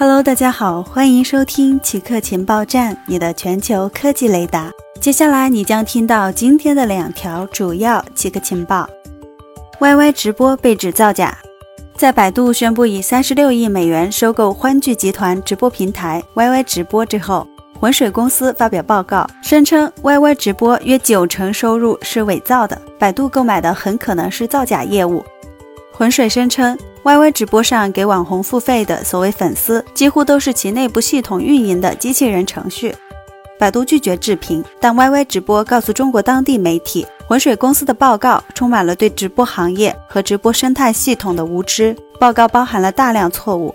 Hello，大家好，欢迎收听奇客情报站，你的全球科技雷达。接下来你将听到今天的两条主要奇客情报：YY 直播被指造假。在百度宣布以三十六亿美元收购欢聚集团直播平台 YY 直播之后，浑水公司发表报告，声称 YY 直播约九成收入是伪造的，百度购买的很可能是造假业务。浑水声称。YY 直播上给网红付费的所谓粉丝，几乎都是其内部系统运营的机器人程序。百度拒绝置评，但 YY 直播告诉中国当地媒体，浑水公司的报告充满了对直播行业和直播生态系统的无知。报告包含了大量错误。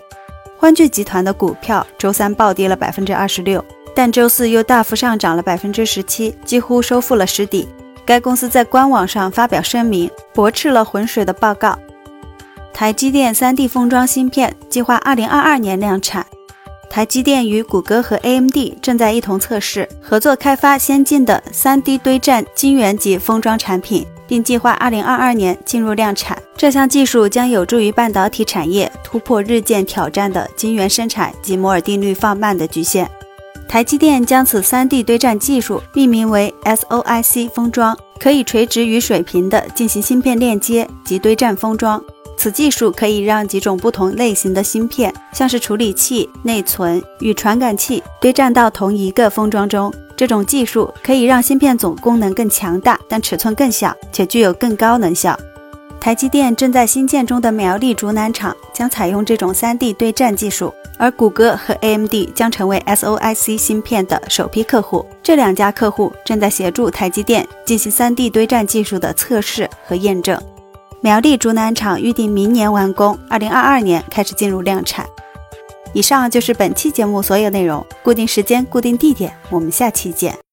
欢聚集团的股票周三暴跌了百分之二十六，但周四又大幅上涨了百分之十七，几乎收复了失地。该公司在官网上发表声明，驳斥了浑水的报告。台积电 3D 封装芯片计划2022年量产。台积电与谷歌和 AMD 正在一同测试合作开发先进的 3D 堆栈晶圆级封装产品，并计划2022年进入量产。这项技术将有助于半导体产业突破日渐挑战的晶圆生产及摩尔定律放慢的局限。台积电将此 3D 堆栈技术命名为 SOIC 封装，可以垂直与水平的进行芯片链接及堆栈封装。此技术可以让几种不同类型的芯片，像是处理器、内存与传感器，堆栈到同一个封装中。这种技术可以让芯片总功能更强大，但尺寸更小，且具有更高能效。台积电正在新建中的苗栗竹南厂将采用这种 3D 堆栈技术，而谷歌和 AMD 将成为 SOIC 芯片的首批客户。这两家客户正在协助台积电进行 3D 堆栈技术的测试和验证。苗栗竹南厂预定明年完工，二零二二年开始进入量产。以上就是本期节目所有内容，固定时间、固定地点，我们下期见。